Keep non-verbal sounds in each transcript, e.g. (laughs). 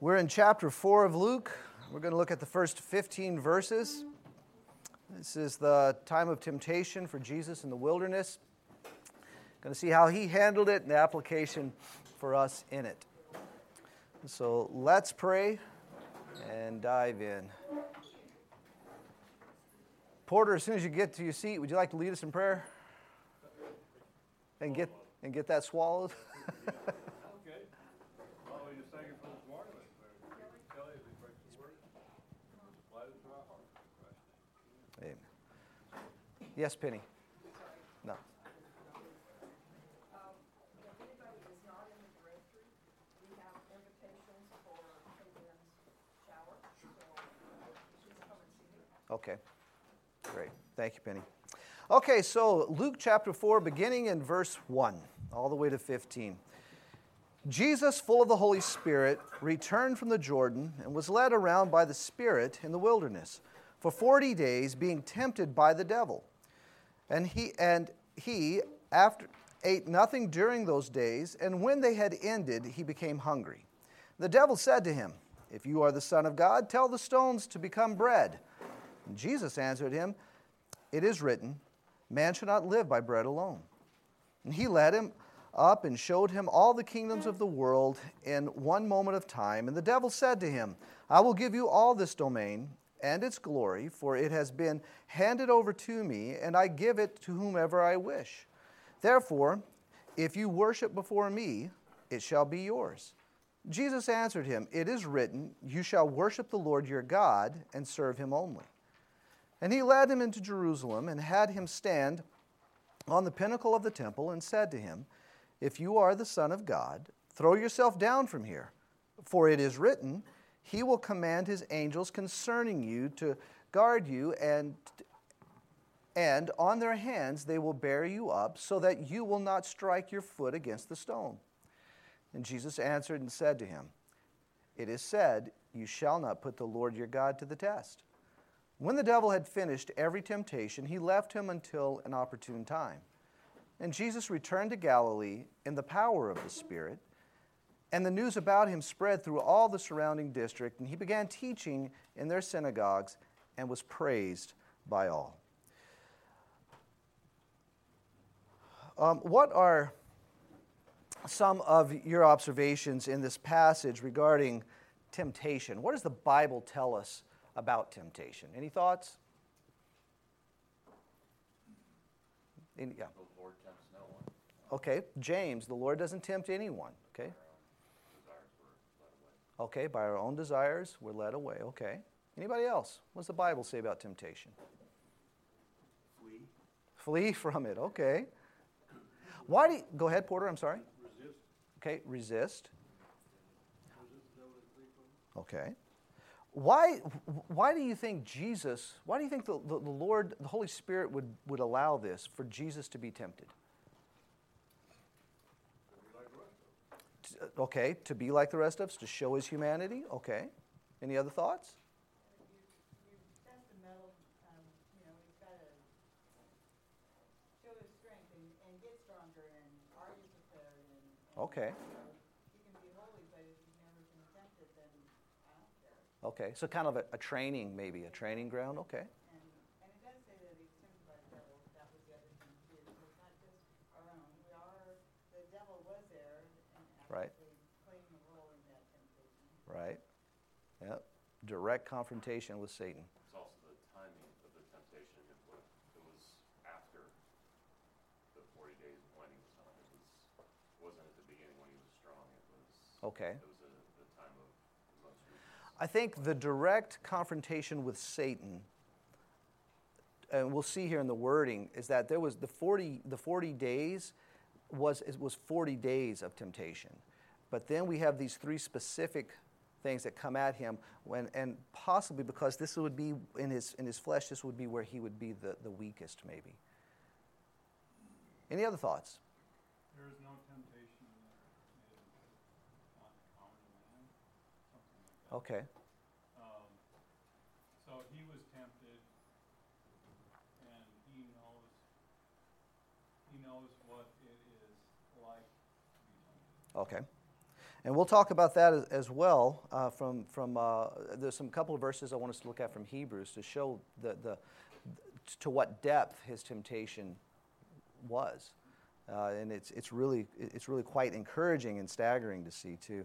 We're in chapter 4 of Luke. We're going to look at the first 15 verses. This is the time of temptation for Jesus in the wilderness. Going to see how he handled it and the application for us in it. So let's pray and dive in. Porter, as soon as you get to your seat, would you like to lead us in prayer? And get and get that swallowed? (laughs) Yes, Penny. No. Okay. Great. Thank you, Penny. Okay, so Luke chapter 4, beginning in verse 1, all the way to 15. Jesus, full of the Holy Spirit, returned from the Jordan and was led around by the Spirit in the wilderness for 40 days, being tempted by the devil. And he, and he after, ate nothing during those days, and when they had ended, he became hungry. The devil said to him, If you are the Son of God, tell the stones to become bread. And Jesus answered him, It is written, Man shall not live by bread alone. And he led him up and showed him all the kingdoms of the world in one moment of time. And the devil said to him, I will give you all this domain and its glory, for it has been handed over to me, and I give it to whomever I wish. Therefore, if you worship before me, it shall be yours. Jesus answered him, It is written, You shall worship the Lord your God and serve him only. And he led him into Jerusalem and had him stand on the pinnacle of the temple and said to him, If you are the Son of God, throw yourself down from here, for it is written, he will command his angels concerning you to guard you, and, and on their hands they will bear you up, so that you will not strike your foot against the stone. And Jesus answered and said to him, It is said, You shall not put the Lord your God to the test. When the devil had finished every temptation, he left him until an opportune time. And Jesus returned to Galilee in the power of the Spirit and the news about him spread through all the surrounding district, and he began teaching in their synagogues and was praised by all. Um, what are some of your observations in this passage regarding temptation? What does the Bible tell us about temptation? Any thoughts? In, yeah. No okay, James, the Lord doesn't tempt anyone. Okay. Okay, by our own desires, we're led away. Okay. Anybody else? What's the Bible say about temptation? Flee. Flee from it. Okay. Why do you, go ahead, Porter? I'm sorry. Resist. Okay, resist. Okay. Why, why do you think Jesus, why do you think the, the, the Lord, the Holy Spirit would, would allow this for Jesus to be tempted? Okay, to be like the rest of us, to show his humanity. Okay. Any other thoughts? Okay. Okay, so kind of a, a, training, maybe a training ground. Okay. Right. Right. Yep. Direct confrontation with Satan. It's also the timing of the temptation. It was, it was after the 40 days when he was on. It was, wasn't at the beginning when he was strong. It was, okay. It was a, the time of most I think the direct confrontation with Satan and we'll see here in the wording is that there was the 40 the 40 days was, it was 40 days of temptation. But then we have these three specific things that come at him when, and possibly because this would be in his, in his flesh, this would be where he would be the, the weakest, maybe. Any other thoughts? There is no temptation Okay. Okay. And we'll talk about that as, well uh, from, from uh, there's some couple of verses I want us to look at from Hebrews to show the, the, to what depth his temptation was. Uh, and it's, it's, really, it's really quite encouraging and staggering to see, too.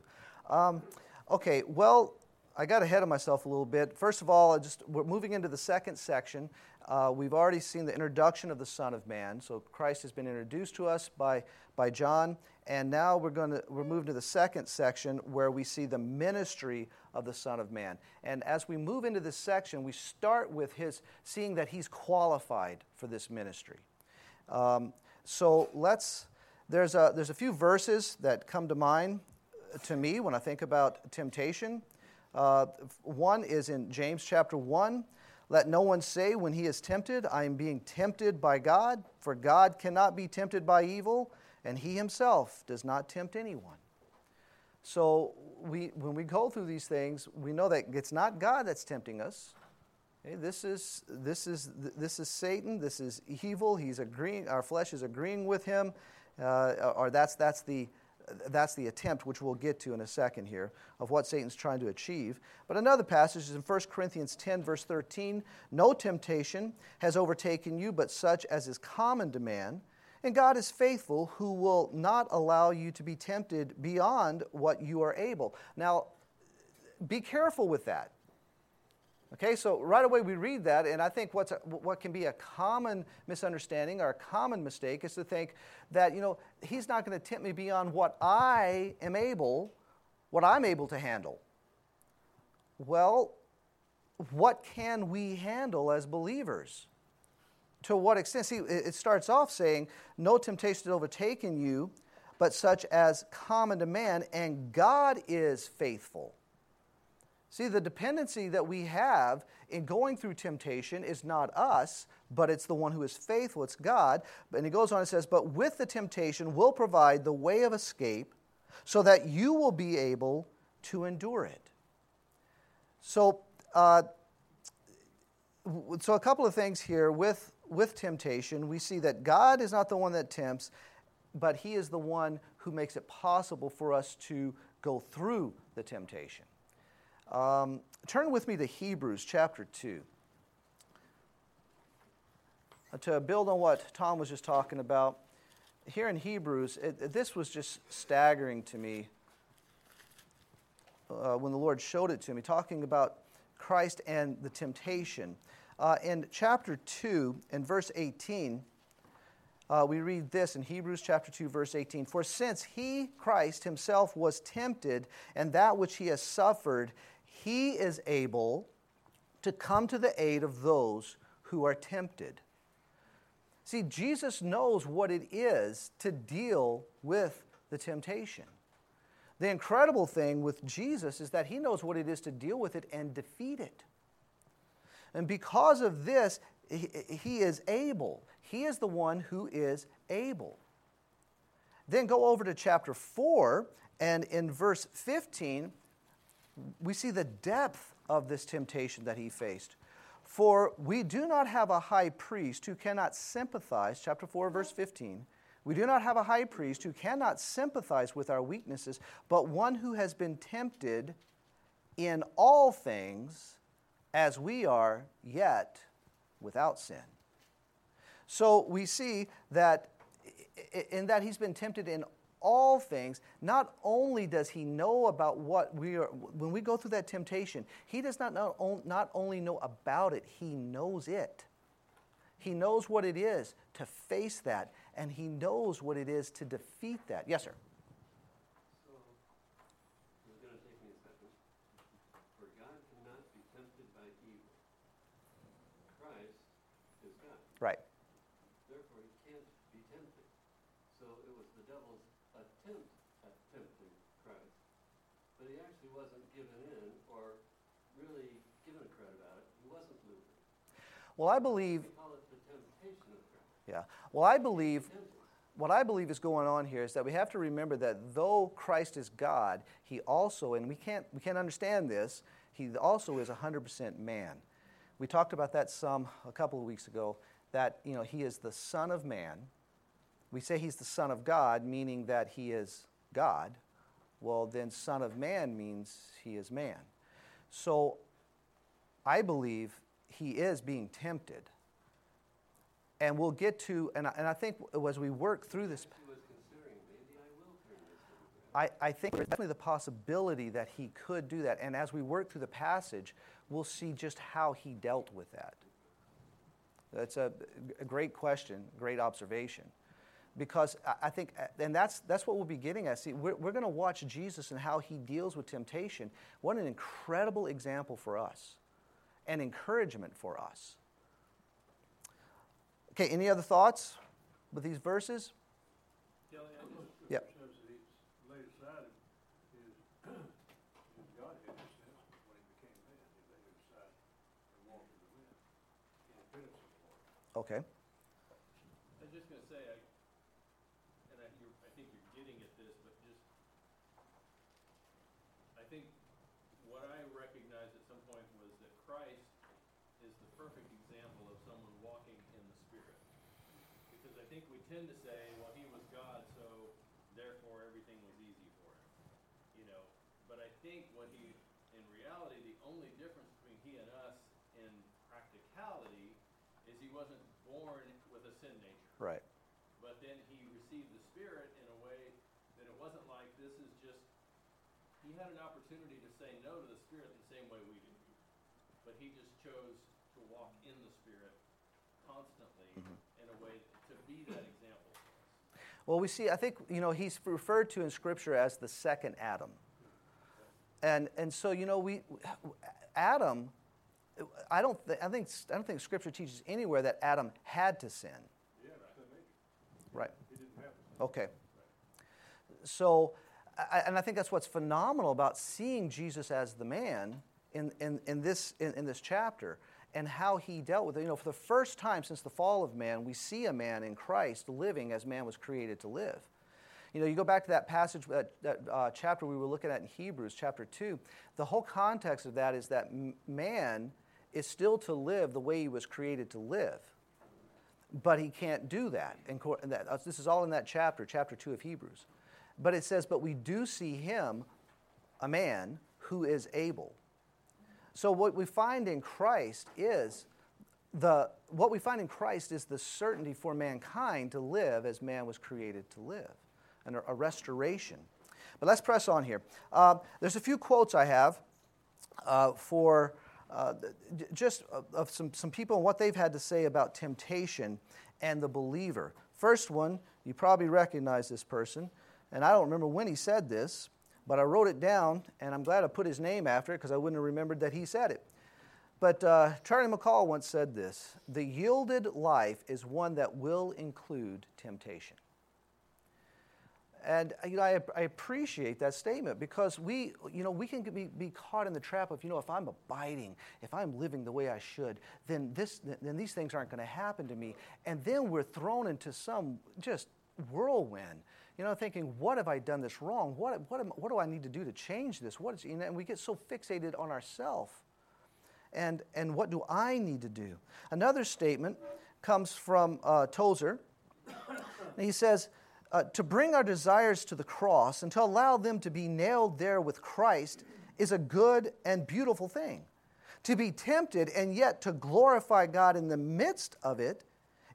Um, okay, well, I got ahead of myself a little bit. First of all, I just we're moving into the second section. Uh, we've already seen the introduction of the Son of Man. So Christ has been introduced to us by, by John. And now we're going to we're moving to the second section where we see the ministry of the Son of Man. And as we move into this section, we start with his seeing that he's qualified for this ministry. Um, so let's, there's a, there's a few verses that come to mind to me when I think about temptation. Uh, one is in James chapter 1. Let no one say when he is tempted, I am being tempted by God, for God cannot be tempted by evil, and he himself does not tempt anyone. So we, when we go through these things, we know that it's not God that's tempting us. Okay, this is this is this is Satan. This is evil. He's agreeing. Our flesh is agreeing with him, uh, or that's that's the that's the attempt, which we'll get to in a second here, of what Satan's trying to achieve. But another passage is in 1 Corinthians 10, verse 13 No temptation has overtaken you, but such as is common to man. And God is faithful, who will not allow you to be tempted beyond what you are able. Now, be careful with that. Okay, so right away we read that, and I think what's a, what can be a common misunderstanding or a common mistake is to think that, you know, he's not going to tempt me beyond what I am able, what I'm able to handle. Well, what can we handle as believers? To what extent? See, it starts off saying, No temptation has overtaken you, but such as common to man, and God is faithful See, the dependency that we have in going through temptation is not us, but it's the one who is faithful, it's God. And he goes on and says, But with the temptation will provide the way of escape so that you will be able to endure it. So, uh, so a couple of things here with, with temptation. We see that God is not the one that tempts, but he is the one who makes it possible for us to go through the temptation. Um, turn with me to Hebrews chapter 2. Uh, to build on what Tom was just talking about, here in Hebrews, it, this was just staggering to me uh, when the Lord showed it to me, talking about Christ and the temptation. Uh, in chapter 2, in verse 18, uh, we read this in Hebrews chapter 2, verse 18 For since he, Christ himself, was tempted, and that which he has suffered, he is able to come to the aid of those who are tempted. See, Jesus knows what it is to deal with the temptation. The incredible thing with Jesus is that he knows what it is to deal with it and defeat it. And because of this, he is able. He is the one who is able. Then go over to chapter 4, and in verse 15, we see the depth of this temptation that he faced. For we do not have a high priest who cannot sympathize, chapter 4, verse 15. We do not have a high priest who cannot sympathize with our weaknesses, but one who has been tempted in all things as we are, yet without sin. So we see that in that he's been tempted in all things, not only does he know about what we are, when we go through that temptation, he does not, know, not only know about it, he knows it. He knows what it is to face that, and he knows what it is to defeat that. Yes, sir. Well, I believe. Yeah. Well, I believe. What I believe is going on here is that we have to remember that though Christ is God, he also, and we can't, we can't understand this, he also is 100% man. We talked about that some a couple of weeks ago, that you know, he is the Son of Man. We say he's the Son of God, meaning that he is God, Well, then, Son of Man means he is man. So I believe he is being tempted. And we'll get to, and I, and I think as we work through this, I, I think there's definitely the possibility that he could do that. And as we work through the passage, we'll see just how he dealt with that. That's a, a great question, great observation. Because I, think, and that's, that's what we'll be getting at. See, we're, we're going to watch Jesus and how he deals with temptation. What an incredible example for us and encouragement for us. Okay, any other thoughts with these verses? I Yep. scripture (clears throat) says that he's laid aside his, his Godhead, in a sense, when he became man, he laid it aside and walked in the wind, in appearance of the Lord. Okay. I was just gonna say, I, and I, you're, I think you're getting at this, but just, I think what I recognized at some point was that Christ is the perfect example of someone walking in the Spirit. Because I think we tend to say, well, he was God, so therefore everything was easy for him, you know? But I think what he, in reality, the only difference between he and us in practicality is he wasn't born with a sin nature. Right. But then he received the Spirit in a way that it wasn't like this is just, he had an opportunity to say no to the Spirit the same way we do. But he just chose to walk in the Spirit constantly in a way to be that example for us. Well, we see, I think, you know, he's referred to in Scripture as the second Adam. And, and so, you know, we, Adam, I don't, th- I, think, I don't think Scripture teaches anywhere that Adam had to sin. Yeah, that's. Right. He didn't have to. Okay. So, I, and I think that's what's phenomenal about seeing Jesus as the man in, in, in, this, in, in this chapter and how he dealt with it. You know, for the first time since the fall of man, we see a man in Christ living as man was created to live. You know, you go back to that passage, that, that uh, chapter we were looking at in Hebrews, chapter 2. The whole context of that is that man is still to live the way he was created to live but he can't do that. And uh, this is all in that chapter, chapter 2 of Hebrews. But it says, But we do see him, a man, who is able. So what we find in Christ is the what we find in Christ is the certainty for mankind to live as man was created to live, and a, restoration. But let's press on here. Uh, there's a few quotes I have uh, for uh, just of some, some people and what they've had to say about temptation and the believer. First one, you probably recognize this person, and I don't remember when he said this, but I wrote it down, and I'm glad I put his name after it because I wouldn't have remembered that he said it. But uh, Charlie McCall once said this The yielded life is one that will include temptation. And you know, I, I appreciate that statement because we, you know, we can be, be caught in the trap of, you know, if I'm abiding, if I'm living the way I should, then this, then these things aren't going to happen to me. And then we're thrown into some just whirlwind, you know, thinking, what have I done this wrong? What, what, am, what do I need to do to change this? What is, you know, and we get so fixated on ourselves. And, and what do I need to do? Another statement comes from uh, Tozer. He says, uh, to bring our desires to the cross and to allow them to be nailed there with Christ is a good and beautiful thing. To be tempted and yet to glorify God in the midst of it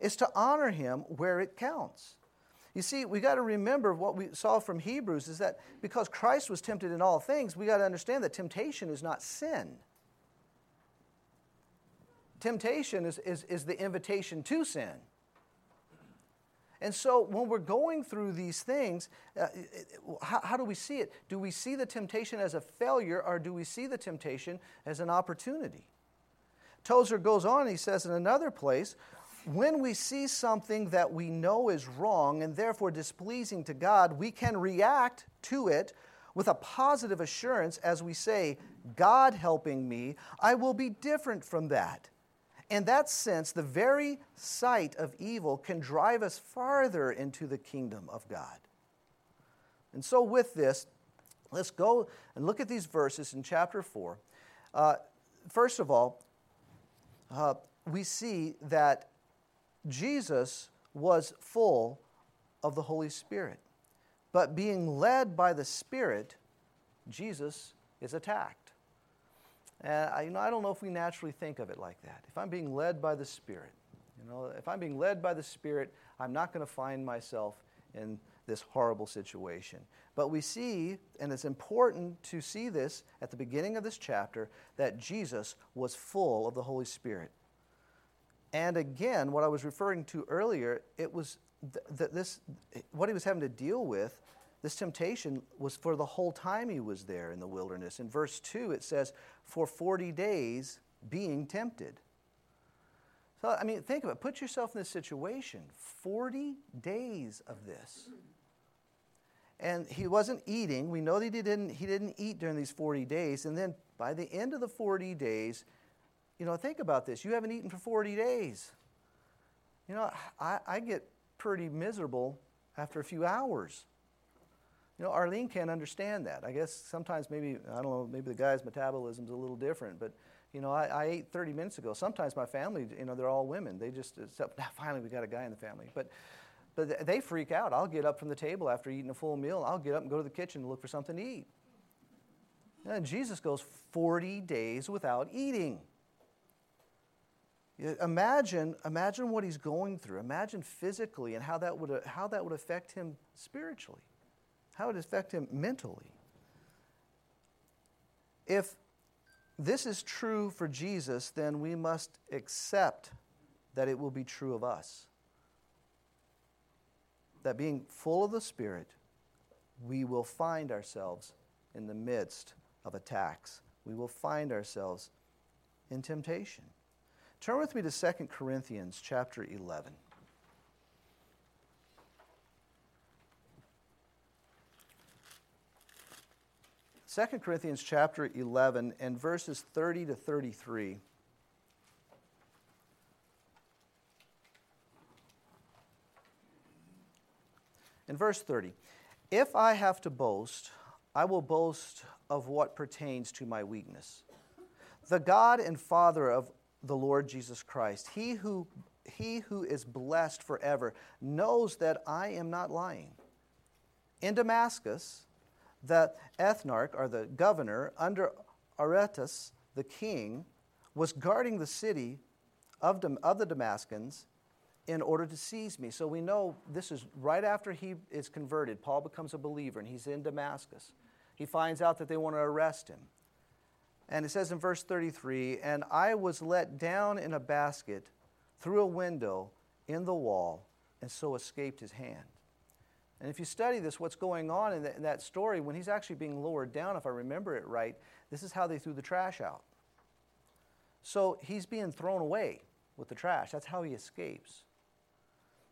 is to honor Him where it counts. You see, we got to remember what we saw from Hebrews is that because Christ was tempted in all things, we got to understand that temptation is not sin. Temptation is, is, is the invitation to sin. And so when we're going through these things, uh, how, how do we see it? Do we see the temptation as a failure or do we see the temptation as an opportunity? Tozer goes on, he says in another place, when we see something that we know is wrong and therefore displeasing to God, we can react to it with a positive assurance as we say, God helping me, I will be different from that. In that sense, the very sight of evil can drive us farther into the kingdom of God. And so, with this, let's go and look at these verses in chapter 4. Uh, first of all, uh, we see that Jesus was full of the Holy Spirit. But being led by the Spirit, Jesus is attacked. And I, you know, I don't know if we naturally think of it like that. If I'm being led by the Spirit, you know, if I'm being led by the Spirit, I'm not going to find myself in this horrible situation. But we see, and it's important to see this at the beginning of this chapter, that Jesus was full of the Holy Spirit. And again, what I was referring to earlier, it was th- th- this, what he was having to deal with, this temptation was for the whole time he was there in the wilderness. In verse 2, it says, for 40 days being tempted. So, I mean, think of it. Put yourself in this situation 40 days of this. And he wasn't eating. We know that he didn't, he didn't eat during these 40 days. And then by the end of the 40 days, you know, think about this. You haven't eaten for 40 days. You know, I, I get pretty miserable after a few hours. You know, Arlene can't understand that. I guess sometimes maybe, I don't know, maybe the guy's metabolism's a little different, but, you know, I, I ate 30 minutes ago. Sometimes my family, you know, they're all women. They just, except, finally we got a guy in the family. But, but they freak out. I'll get up from the table after eating a full meal. I'll get up and go to the kitchen and look for something to eat. And Jesus goes 40 days without eating. Imagine, imagine what he's going through. Imagine physically and how that would, how that would affect him spiritually, how it would affect him mentally. If this is true for Jesus, then we must accept that it will be true of us. That being full of the Spirit, we will find ourselves in the midst of attacks. We will find ourselves in temptation. Turn with me to 2 Corinthians chapter 11. Second Corinthians chapter 11 and verses 30 to 33. In verse 30, if I have to boast, I will boast of what pertains to my weakness. The God and Father of the Lord Jesus Christ. He who, he who is blessed forever knows that I am not lying. In Damascus, the ethnarch, or the governor, under Aretas, the king, was guarding the city of, the Damascenes in order to seize me. So we know this is right after he is converted. Paul becomes a believer and he's in Damascus. He finds out that they want to arrest him. And it says in verse 33 And I was let down in a basket through a window in the wall, and so escaped his hand. And if you study this, what's going on in, in that story, when he's actually being lowered down, if I remember it right, this is how they threw the trash out. So he's being thrown away with the trash. That's how he escapes.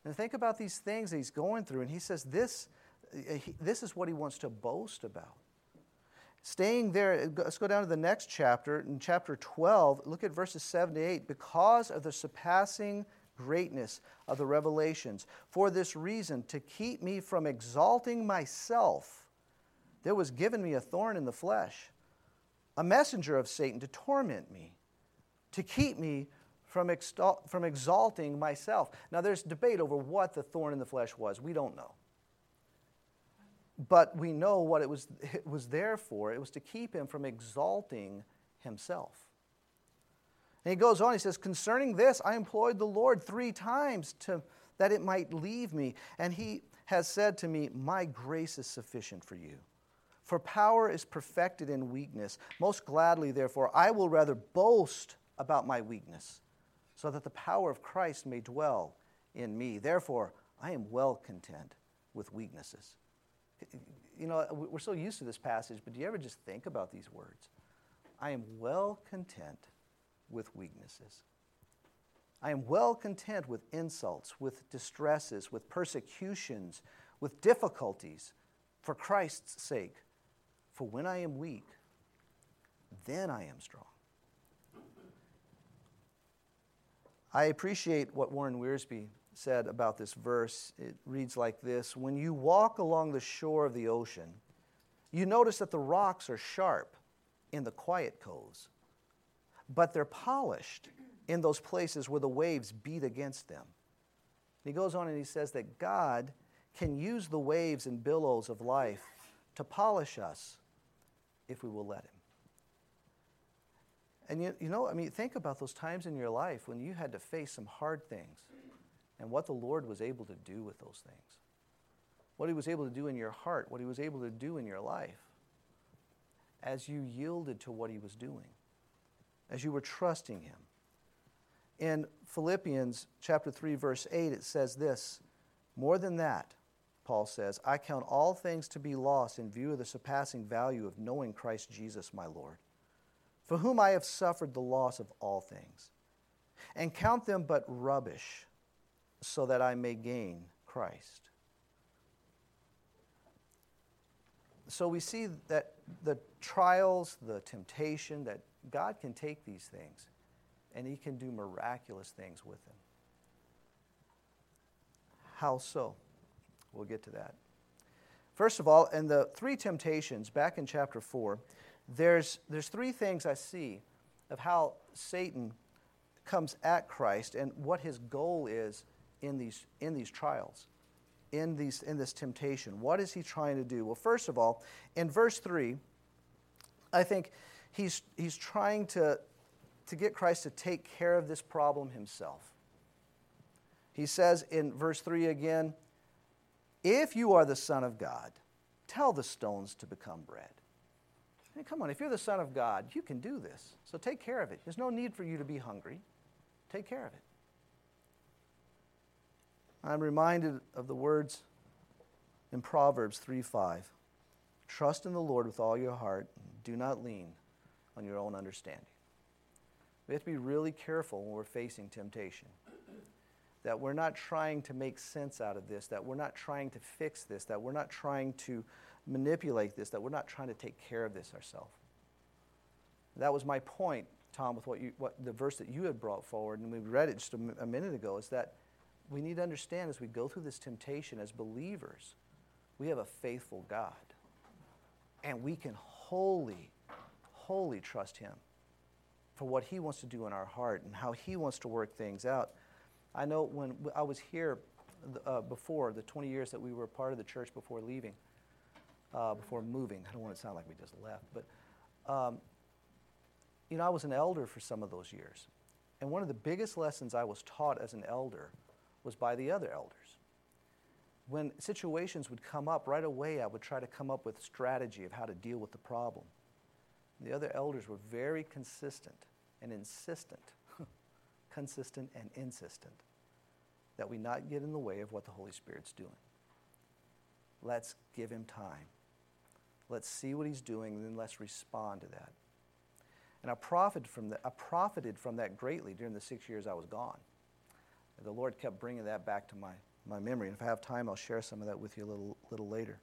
And think about these things that he's going through, and he says this, uh, this is what he wants to boast about. Staying there, uh, let's go down to the next chapter, in chapter 12, look at verses 7 to 8. Because of the surpassing greatness of the revelations, for this reason, to keep me from exalting myself, there was given me a thorn in the flesh, a messenger of Satan to torment me, to keep me from, exalt, from exalting myself. Now, there's debate over what the thorn in the flesh was. We don't know. But we know what it was, it was there for. It was to keep him from exalting himself. And he goes on, he says, Concerning this, I employed the Lord three times to, that it might leave me. And he has said to me, My grace is sufficient for you. For power is perfected in weakness. Most gladly, therefore, I will rather boast about my weakness, so that the power of Christ may dwell in me. Therefore, I am well content with weaknesses you know, we're so used to this passage, but do you ever just think about these words? I am well content with weaknesses. I am well content with insults, with distresses, with persecutions, with difficulties for Christ's sake. For when I am weak, then I am strong. I appreciate what Warren Wiersbe said about this verse. It reads like this When you walk along the shore of the ocean, you notice that the rocks are sharp in the quiet coves, but they're polished in those places where the waves beat against them. he goes on and he says that God can use the waves and billows of life to polish us if we will let Him. And you, you know, I mean, think about those times in your life when you had to face some hard things and what the Lord was able to do with those things. What He was able to do in your heart, what He was able to do in your life as you yielded to what He was doing, as you were trusting Him. In Philippians chapter 3 verse 8 it says this, more than that, Paul says, I count all things to be lost in view of the surpassing value of knowing Christ Jesus my Lord, for whom I have suffered the loss of all things, and count them but rubbish, so that I may gain Christ. So we see that the trials, the temptation, that God can take these things and He can do miraculous things with them. How so? We'll get to that. First of all, in the three temptations, back in chapter 4, there's, there's three things I see of how Satan comes at Christ and what his goal is in these, in these trials, in, these, in this temptation. What is he trying to do? Well, first of all, in verse 3, I think he's, he's trying to, to get Christ to take care of this problem himself. He says in verse 3 again, If you are the Son of God, tell the stones to become bread. Mean, come on, if you're the Son of God, you can do this. So take care of it. There's no need for you to be hungry. Take care of it. I'm reminded of the words in Proverbs 3 5. Trust in the Lord with all your heart, do not lean on your own understanding. We have to be really careful when we're facing temptation. That we're not trying to make sense out of this, that we're not trying to fix this, that we're not trying to manipulate this, that we're not trying to take care of this ourselves. That was my point, Tom, with what, you, what the verse that you had brought forward, and we read it just a, a minute ago, is that we need to understand as we go through this temptation as believers, we have a faithful God. And we can wholly, wholly trust Him for what He wants to do in our heart and how He wants to work things out. I know when I was here uh, before, the 20 years that we were part of the church before leaving, uh, before moving, I don't want to sound like we just left, but um, you know, I was an elder for some of those years. And one of the biggest lessons I was taught as an elder was by the other elders. When situations would come up, right away I would try to come up with a strategy of how to deal with the problem. The other elders were very consistent and insistent, (laughs) consistent and insistent, that we not get in the way of what the Holy Spirit's doing. Let's give him time. Let's see what he's doing, and then let's respond to that. And I profited from that, I profited from that greatly during the six years I was gone. The Lord kept bringing that back to my, my memory. And if I have time, I'll share some of that with you a little, little later.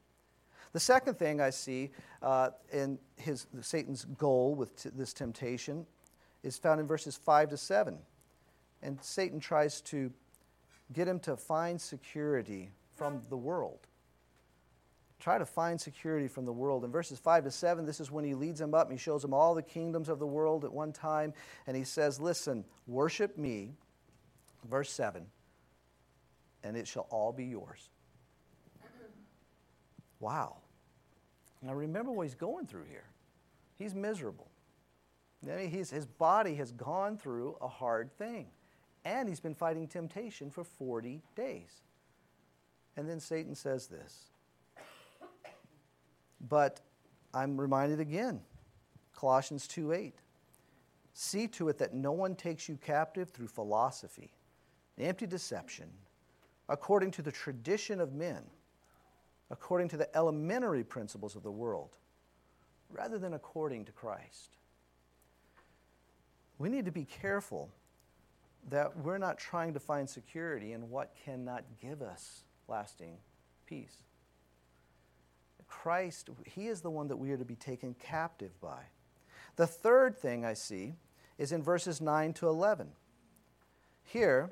The second thing I see uh, in his, Satan's goal with t- this temptation is found in verses 5 to 7. And Satan tries to get him to find security from the world. Try to find security from the world. In verses 5 to 7, this is when he leads him up and he shows him all the kingdoms of the world at one time. And he says, Listen, worship me, verse 7, and it shall all be yours. Wow. Now remember what he's going through here. He's miserable. I mean, he's, his body has gone through a hard thing. And he's been fighting temptation for 40 days. And then Satan says this. But I'm reminded again Colossians 2 8. See to it that no one takes you captive through philosophy, empty deception, according to the tradition of men according to the elementary principles of the world rather than according to Christ. We need to be careful that we're not trying to find security in what cannot give us lasting peace. Christ, He is the one that we are to be taken captive by. The third thing I see is in verses 9 to 11. Here,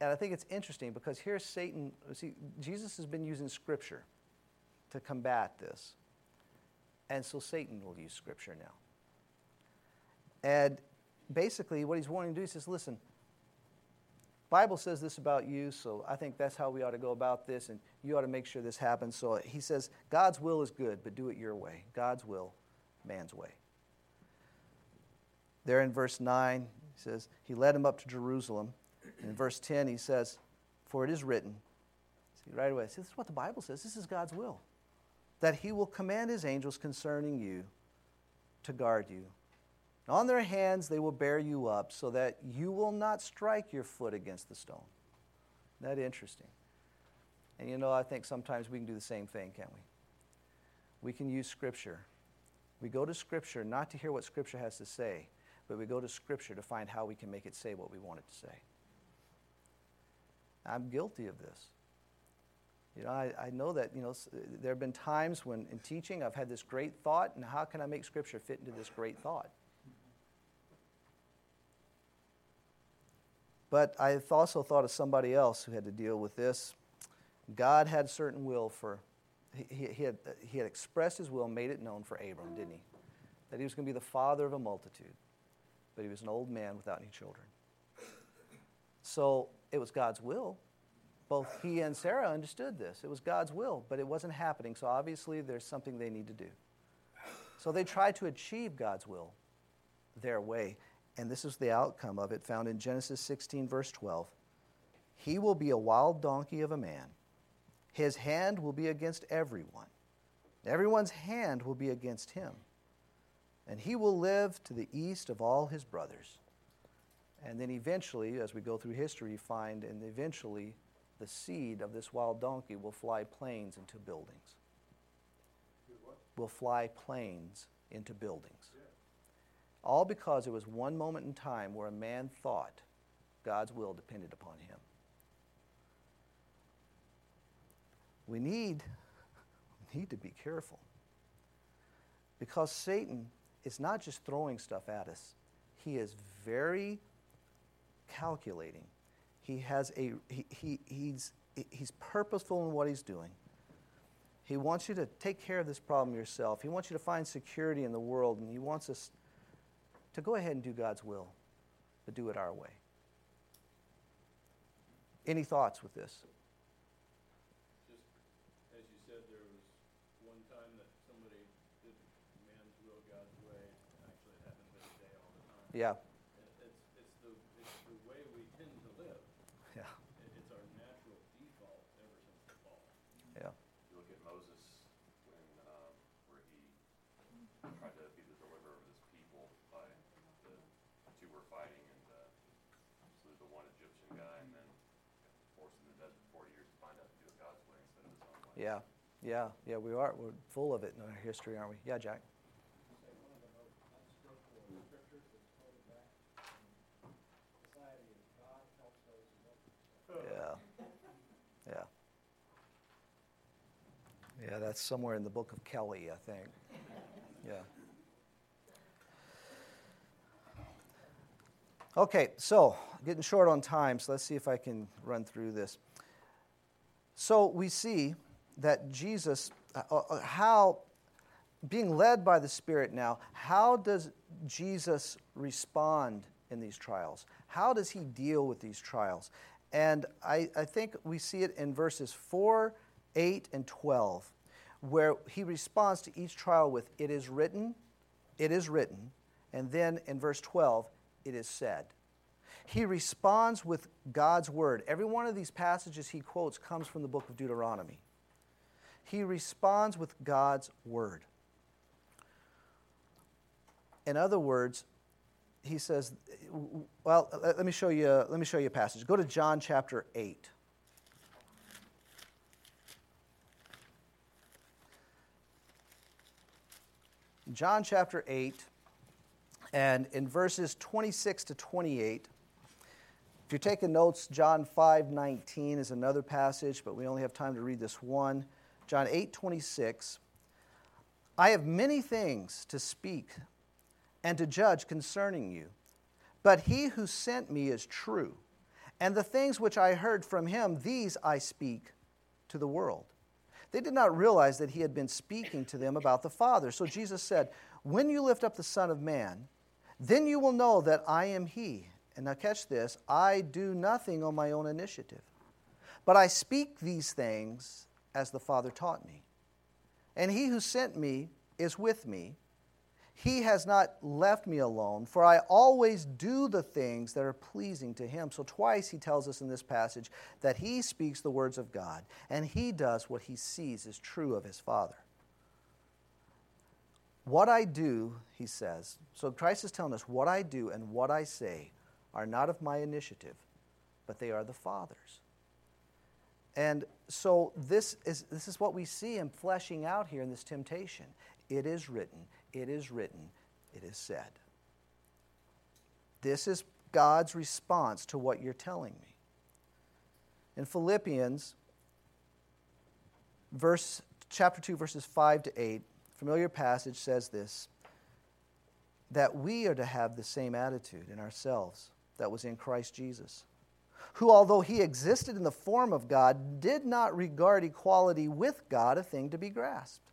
and I think it's interesting because here's Satan. See, Jesus has been using Scripture to combat this. And so Satan will use Scripture now. And basically, what he's wanting to do, he says, listen, Bible says this about you, so I think that's how we ought to go about this, and you ought to make sure this happens. So he says, God's will is good, but do it your way. God's will, man's way. There in verse 9, he says, He led him up to Jerusalem. And in verse 10, he says, For it is written, see, right away, see, this is what the Bible says. This is God's will. That he will command his angels concerning you to guard you. On their hands they will bear you up so that you will not strike your foot against the stone. Isn't that interesting? And you know, I think sometimes we can do the same thing, can't we? We can use Scripture. We go to Scripture not to hear what Scripture has to say, but we go to Scripture to find how we can make it say what we want it to say. I'm guilty of this. You know, I, I know that, you know, there have been times when in teaching I've had this great thought, and how can I make Scripture fit into this great thought? But I also thought of somebody else who had to deal with this. God had certain will for, he, he, had, he had expressed his will, made it known for Abram, didn't he? That he was going to be the father of a multitude. But he was an old man without any children. So it was God's will. Both he and Sarah understood this. It was God's will, but it wasn't happening. So obviously there's something they need to do. So they tried to achieve God's will their way. And this is the outcome of it found in Genesis 16, verse 12. He will be a wild donkey of a man. His hand will be against everyone. Everyone's hand will be against him. And he will live to the east of all his brothers. And then eventually, as we go through history, you find, and eventually, the seed of this wild donkey will fly planes into buildings. Will fly planes into buildings. All because it was one moment in time where a man thought God's will depended upon him. We need, we need to be careful. Because Satan is not just throwing stuff at us, he is very calculating. He has a he, he, he's he's purposeful in what he's doing. He wants you to take care of this problem yourself. He wants you to find security in the world, and he wants us to go ahead and do God's will, but do it our way. Any thoughts with this? Just as you said, there was one time that somebody did man's will God's way. Actually, it happened this day all the time. Yeah. It- It's, it's the, it's the way we tend to live. Yeah. It- It's our natural default ever since the fall. Yeah. You look at Moses when, um, where he tried to be the deliverer of his people by the two were fighting and, uh, slew the one Egyptian guy and then forced him to the desert forty years to find out to do it God's way instead of his own way. Yeah. Yeah. Yeah. We are. We're full of it in our history, aren't we? Yeah, Jack. say one of the most unscriptural scriptures that's quoted back in society is God helps those who help themselves. Yeah. Yeah. Yeah, that's somewhere in the book of Kelly, I think. Yeah. Okay, so getting short on time, so let's see if I can run through this. So we see that Jesus, uh, uh, how, being led by the Spirit now, how does Jesus respond in these trials? How does he deal with these trials? And I, I think we see it in verses 4, 8, and 12, where he responds to each trial with, It is written, it is written. And then in verse 12, it is said. He responds with God's word. Every one of these passages he quotes comes from the book of Deuteronomy. He responds with God's word. In other words, he says, well, let me show you, let me show you a passage. Go to John chapter 8. John chapter 8, and in verses 26 to 28, if you're taking notes, John 5 19 is another passage, but we only have time to read this one. John 8 26. I have many things to speak and to judge concerning you, but he who sent me is true, and the things which I heard from him, these I speak to the world. They did not realize that he had been speaking to them about the Father. So Jesus said, When you lift up the Son of Man, then you will know that I am he. And now, catch this I do nothing on my own initiative, but I speak these things as the Father taught me. And he who sent me is with me. He has not left me alone, for I always do the things that are pleasing to him. So, twice he tells us in this passage that he speaks the words of God, and he does what he sees is true of his Father. What I do, he says, so Christ is telling us what I do and what I say are not of my initiative, but they are the Father's. And so this is, this is what we see him fleshing out here in this temptation. It is written, it is written, it is said. This is God's response to what you're telling me. In Philippians, verse, chapter 2, verses 5 to 8, familiar passage says this that we are to have the same attitude in ourselves that was in Christ Jesus, who, although he existed in the form of God, did not regard equality with God a thing to be grasped,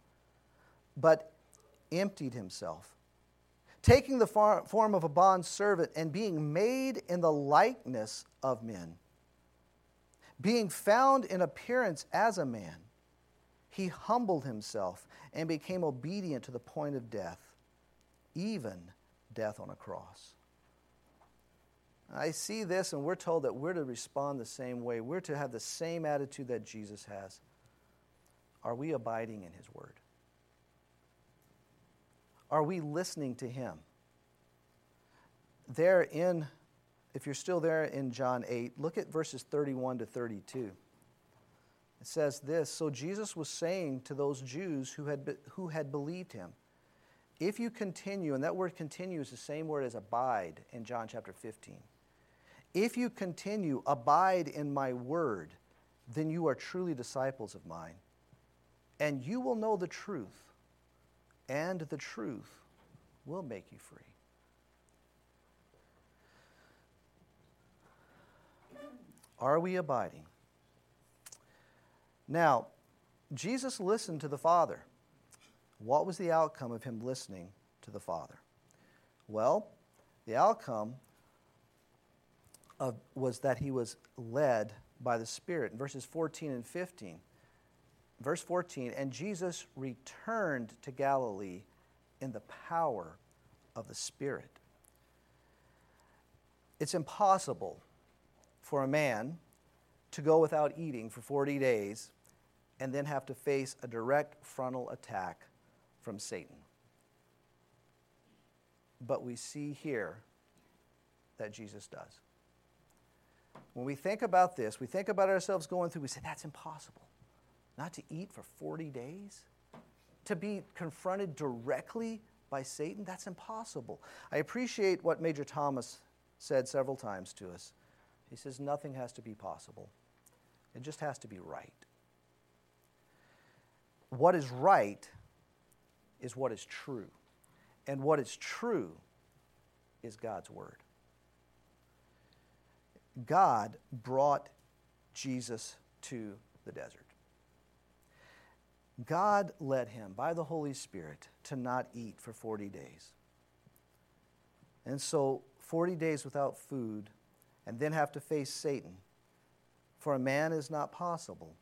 but emptied himself, taking the form of a bond servant and being made in the likeness of men. Being found in appearance as a man, he humbled himself and became obedient to the point of death, even death on a cross. I see this, and we're told that we're to respond the same way. We're to have the same attitude that Jesus has. Are we abiding in his word? Are we listening to him? There in, if you're still there in John 8, look at verses 31 to 32. It says this So Jesus was saying to those Jews who had, who had believed him, If you continue, and that word continue is the same word as abide in John chapter 15. If you continue, abide in my word, then you are truly disciples of mine. And you will know the truth, and the truth will make you free. Are we abiding? Now, Jesus listened to the Father. What was the outcome of him listening to the Father? Well, the outcome of, was that he was led by the Spirit. In verses 14 and 15, verse 14, and Jesus returned to Galilee in the power of the Spirit. It's impossible for a man to go without eating for 40 days and then have to face a direct frontal attack from Satan. But we see here that Jesus does. When we think about this, we think about ourselves going through, we say, that's impossible. Not to eat for 40 days? To be confronted directly by Satan? That's impossible. I appreciate what Major Thomas said several times to us. He says, nothing has to be possible, it just has to be right. What is right is what is true. And what is true is God's Word. God brought Jesus to the desert. God led him by the Holy Spirit to not eat for 40 days. And so, 40 days without food and then have to face Satan for a man is not possible,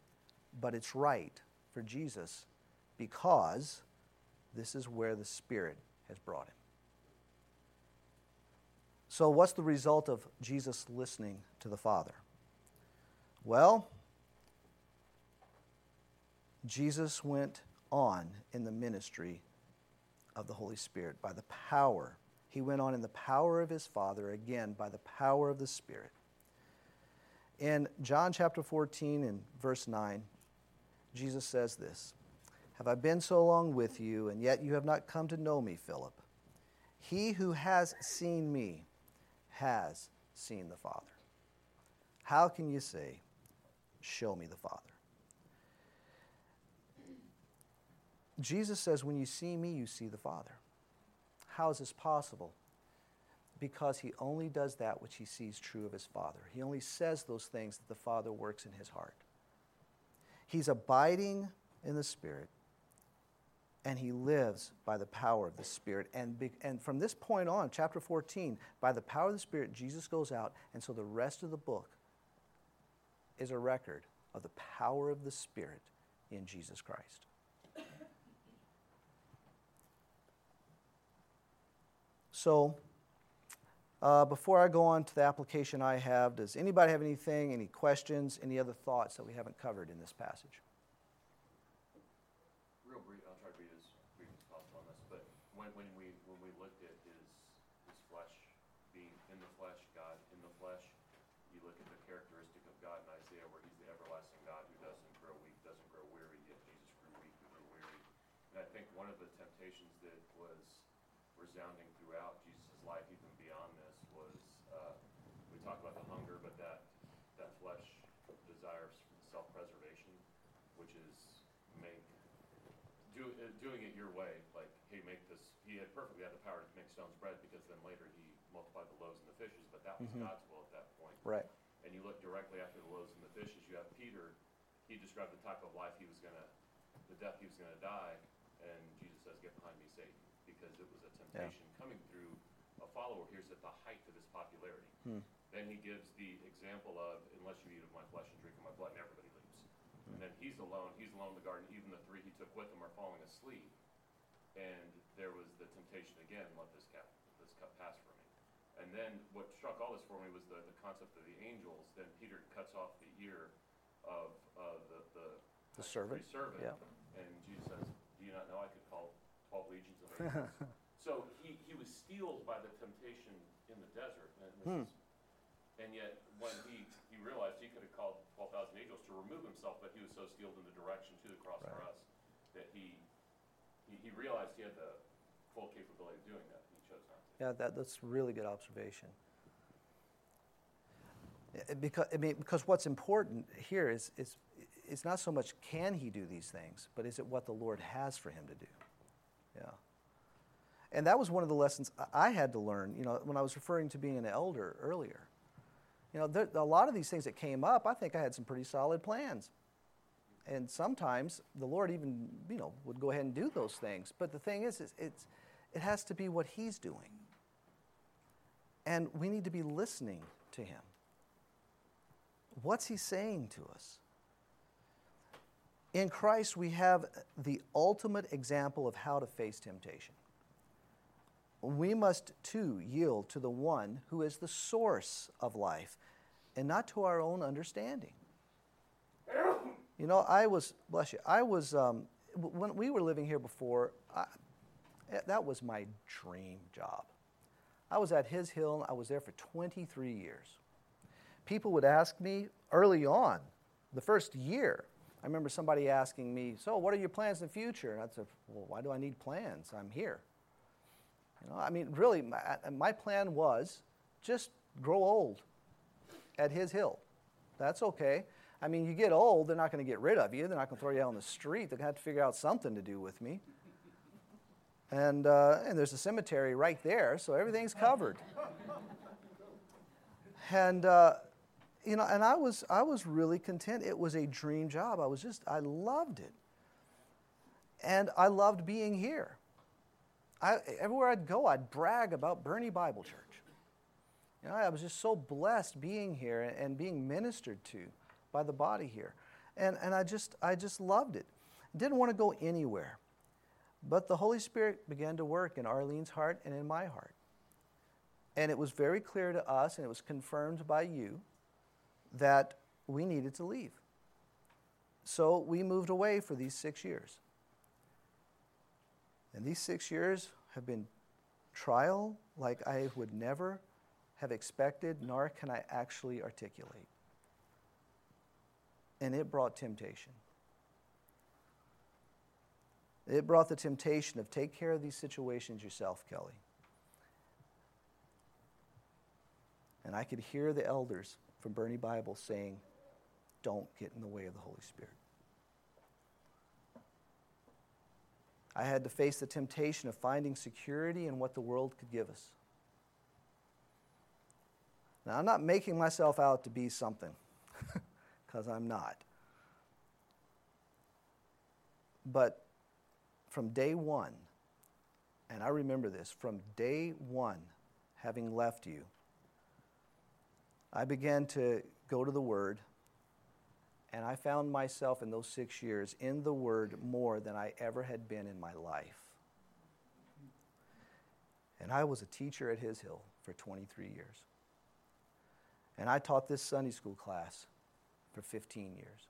but it's right for Jesus because this is where the Spirit has brought him. So, what's the result of Jesus listening to the Father? Well, Jesus went on in the ministry of the Holy Spirit by the power. He went on in the power of his Father, again, by the power of the Spirit. In John chapter 14 and verse 9, Jesus says this Have I been so long with you, and yet you have not come to know me, Philip? He who has seen me has seen the Father. How can you say, Show me the Father? Jesus says, When you see me, you see the Father. How is this possible? Because he only does that which he sees true of his Father. He only says those things that the Father works in his heart. He's abiding in the Spirit and he lives by the power of the Spirit. And, be, and from this point on, chapter 14, by the power of the Spirit, Jesus goes out, and so the rest of the book is a record of the power of the Spirit in Jesus Christ. So, uh, before I go on to the application I have, does anybody have anything, any questions, any other thoughts that we haven't covered in this passage? Real brief, I'll try to be as brief as possible on this, but when, when we, when we looked at his, his flesh, being in the flesh, God in the flesh, you look at the characteristic of God in Isaiah where he's the everlasting God who doesn't grow weak, doesn't grow weary, yet Jesus grew weak, who grew weary. And I think one of the temptations that was resounding throughout Jesus' life, even beyond this, was, uh, we talk about the hunger, but that, that flesh desires self-preservation, which is make do, uh, doing it your way, like, hey, make this, he had perfectly had the power to make stones bread, because then later he multiplied the loaves and the fishes, but that was God's will at that point. Right. And you look directly after the loaves and the fishes, you have Peter, he described the type of life he was gonna, the death he was gonna die, and Jesus says, get behind me, Satan, because it was a temptation coming through a follower here's at the height of his popularity. Then he gives the example of, unless you eat of my flesh and drink of my blood, and everybody leaves. And then he's alone, he's alone in the garden, even the three he took with him are falling asleep. And there was the temptation again, let this cup, this cup pass from me. And then what struck all this for me was the, the concept of the angels. Then Peter cuts off the ear of, uh, the, the. The servant, servant. yeah. And Jesus says, do you not know I could call twelve legions of angels? (laughs) So he, he was steeled by the temptation in the desert. And, Hmm. and yet, when he, he realized he could have called twelve thousand angels to remove himself, but he was so steeled in the direction to the cross for us, that he, he, he realized he had the full capability of doing that, he chose not to. Yeah, that, that's a really good observation. Because, I mean, because what's important here is, is it's not so much can he do these things, but is it what the Lord has for him to do? Yeah. And that was one of the lessons I- had to learn, you know, when I was referring to being an elder earlier. You know, there, a lot of these things that came up, I think I had some pretty solid plans. And sometimes the Lord even, you know, would go ahead and do those things. But the thing is, is it's, it has to be what He's doing. And we need to be listening to Him. What's He saying to us? In Christ, we have the ultimate example of how to face temptation. We must too yield to the one who is the source of life and not to our own understanding. You know, I was, bless you, I was, um, when we were living here before, I, eh, that was my dream job. I was at His Hill, and I was there for 23 years. People would ask me early on, the first year, I remember somebody asking me, So, what are your plans in the future? And I said, Well, why do I need plans? I'm here. You know, I mean, really, my, my plan was just grow old at His Hill. That's okay. I mean, you get old, they're not going to get rid of you. They're not going to throw you out on the street. They're going to have to figure out something to do with me. And, uh, and there's a cemetery right there, so everything's covered. and, uh, you know, and I was, I was really content. It was a dream job. I was just, I loved it. And I loved being here. I, everywhere I'd go, I'd brag about Bernie Bible Church. You know, I was just so blessed being here and, being ministered to by the body here. And, and I, just, I just loved it. Didn't want to go anywhere. But the Holy Spirit began to work in Arlene's heart and in my heart. And it was very clear to us, and it was confirmed by you, that we needed to leave. So we moved away for these six years. And these six years have been trial like I would never have expected, nor can I actually articulate. And it brought temptation. It brought the temptation of take care of these situations yourself, Kelly. And I could hear the elders from Bernie Bible saying, don't get in the way of the Holy Spirit. I had to face the temptation of finding security in what the world could give us. Now, I'm not making myself out to be something, (laughs) because I'm not. But from day one, and I remember this, from day one, having left you, I began to go to the Word, and I found myself in those six years in the Word more than I ever had been in my life. And I was a teacher at His Hill for 23 years. And I taught this Sunday school class for 15 years.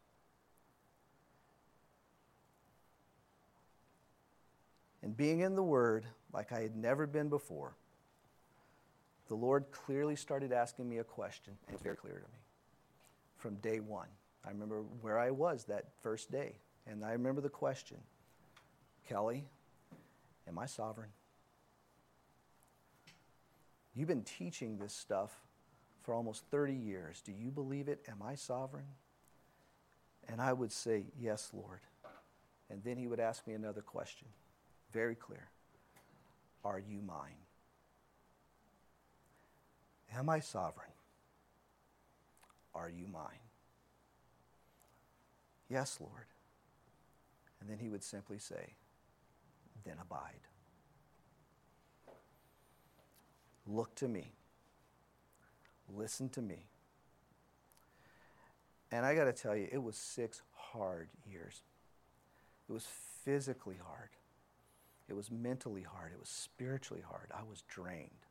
And being in the Word like I had never been before, the Lord clearly started asking me a question, and it's very clear to me from day one. I remember where I was that first day, and I remember the question Kelly, am I sovereign? You've been teaching this stuff for almost 30 years. Do you believe it? Am I sovereign? And I would say, Yes, Lord. And then he would ask me another question, very clear Are you mine? Am I sovereign? Are you mine? Yes, Lord. And then he would simply say, Then abide. Look to me. Listen to me. And I got to tell you, it was six hard years. It was physically hard. It was mentally hard. It was spiritually hard. I was drained.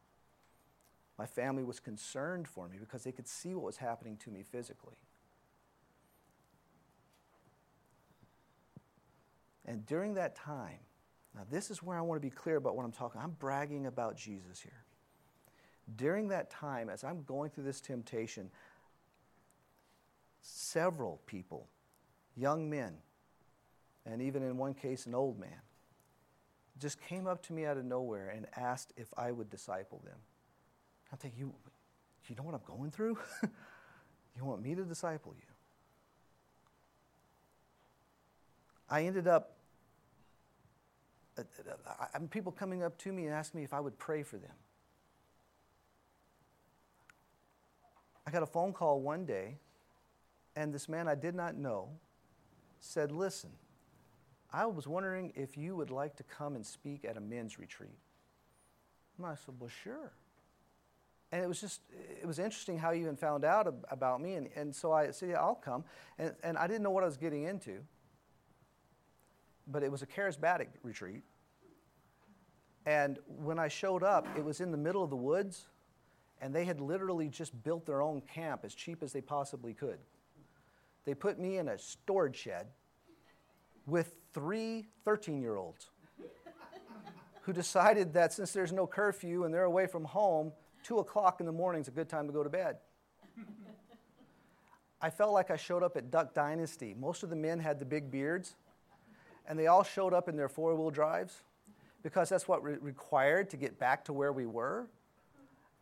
My family was concerned for me because they could see what was happening to me physically. And during that time, now this is where I want to be clear about what I'm talking. I'm bragging about Jesus here. During that time, as I'm going through this temptation, several people, young men, and even in one case, an old man, just came up to me out of nowhere and asked if I would disciple them. I'm thinking, you, you know what I'm going through? (laughs) you want me to disciple you? I ended up, uh, uh, people coming up to me and asking me if I would pray for them. I got a phone call one day, and this man I did not know said, Listen, I was wondering if you would like to come and speak at a men's retreat. And I said, Well, sure. And it was just, it was interesting how you even found out about me. And, and so I said, Yeah, I'll come. And, and I didn't know what I was getting into, but it was a charismatic retreat. And when I showed up, it was in the middle of the woods and they had literally just built their own camp as cheap as they possibly could. They put me in a storage shed with three 13 year olds who decided that since there's no curfew and they're away from home, 2 o'clock in the morning is a good time to go to bed. I felt like I showed up at Duck Dynasty. Most of the men had the big beards, and they all showed up in their four wheel drives because that's what re- required to get back to where we were.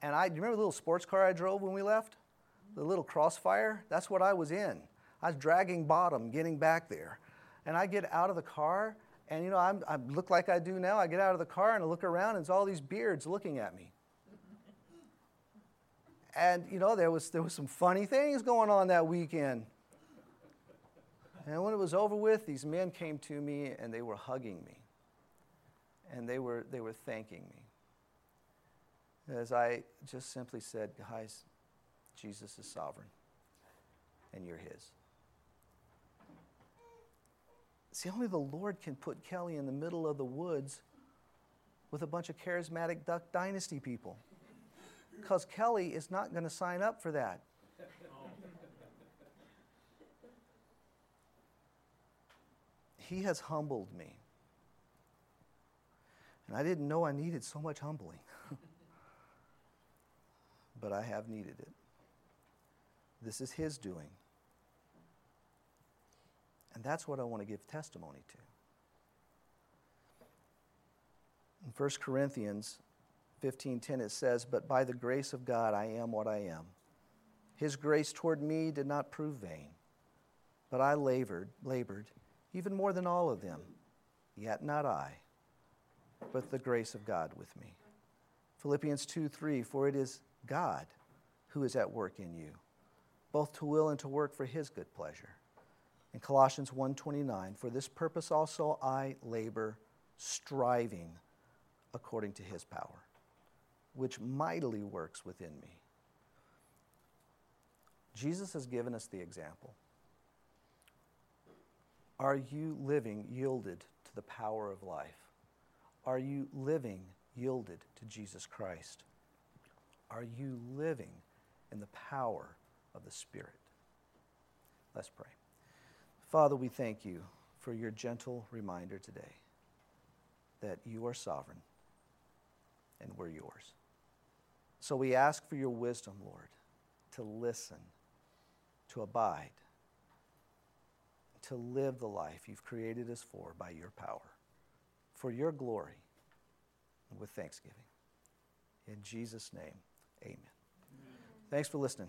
And I, you remember the little sports car I drove when we left? The little crossfire? That's what I was in. I was dragging bottom getting back there. And I get out of the car, and you know, I'm, I look like I do now. I get out of the car and I look around, and it's all these beards looking at me. And you know, there was, there was some funny things going on that weekend. And when it was over with, these men came to me and they were hugging me. And they were, they were thanking me as I just simply said, guys, Jesus is sovereign, and you're his. See, only the Lord can put Kelly in the middle of the woods with a bunch of charismatic Duck Dynasty people. Because Kelly is not going to sign up for that. He has humbled me. And I didn't know I needed so much humbling (laughs) but I have needed it. This is His doing. And that's what I want to give testimony to. In 1 Corinthians 15:10 it says, "But by the grace of God I am what I am. His grace toward me did not prove vain, but I labored, labored even more than all of them, yet not I, but the grace of God with me." Philippians 2:3, "For it is God who is at work in you, both to will and to work for his good pleasure. In Colossians 1:29, for this purpose also I labor, striving according to his power, which mightily works within me. Jesus has given us the example. Are you living yielded to the power of life? Are you living yielded to Jesus Christ? Are you living in the power of the Spirit? Let's pray. Father, we thank you for your gentle reminder today that you are sovereign and we're yours. So we ask for your wisdom, Lord, to listen, to abide, to live the life you've created us for by your power, for your glory, and with thanksgiving. In Jesus' name, amen. amen. Thanks for listening.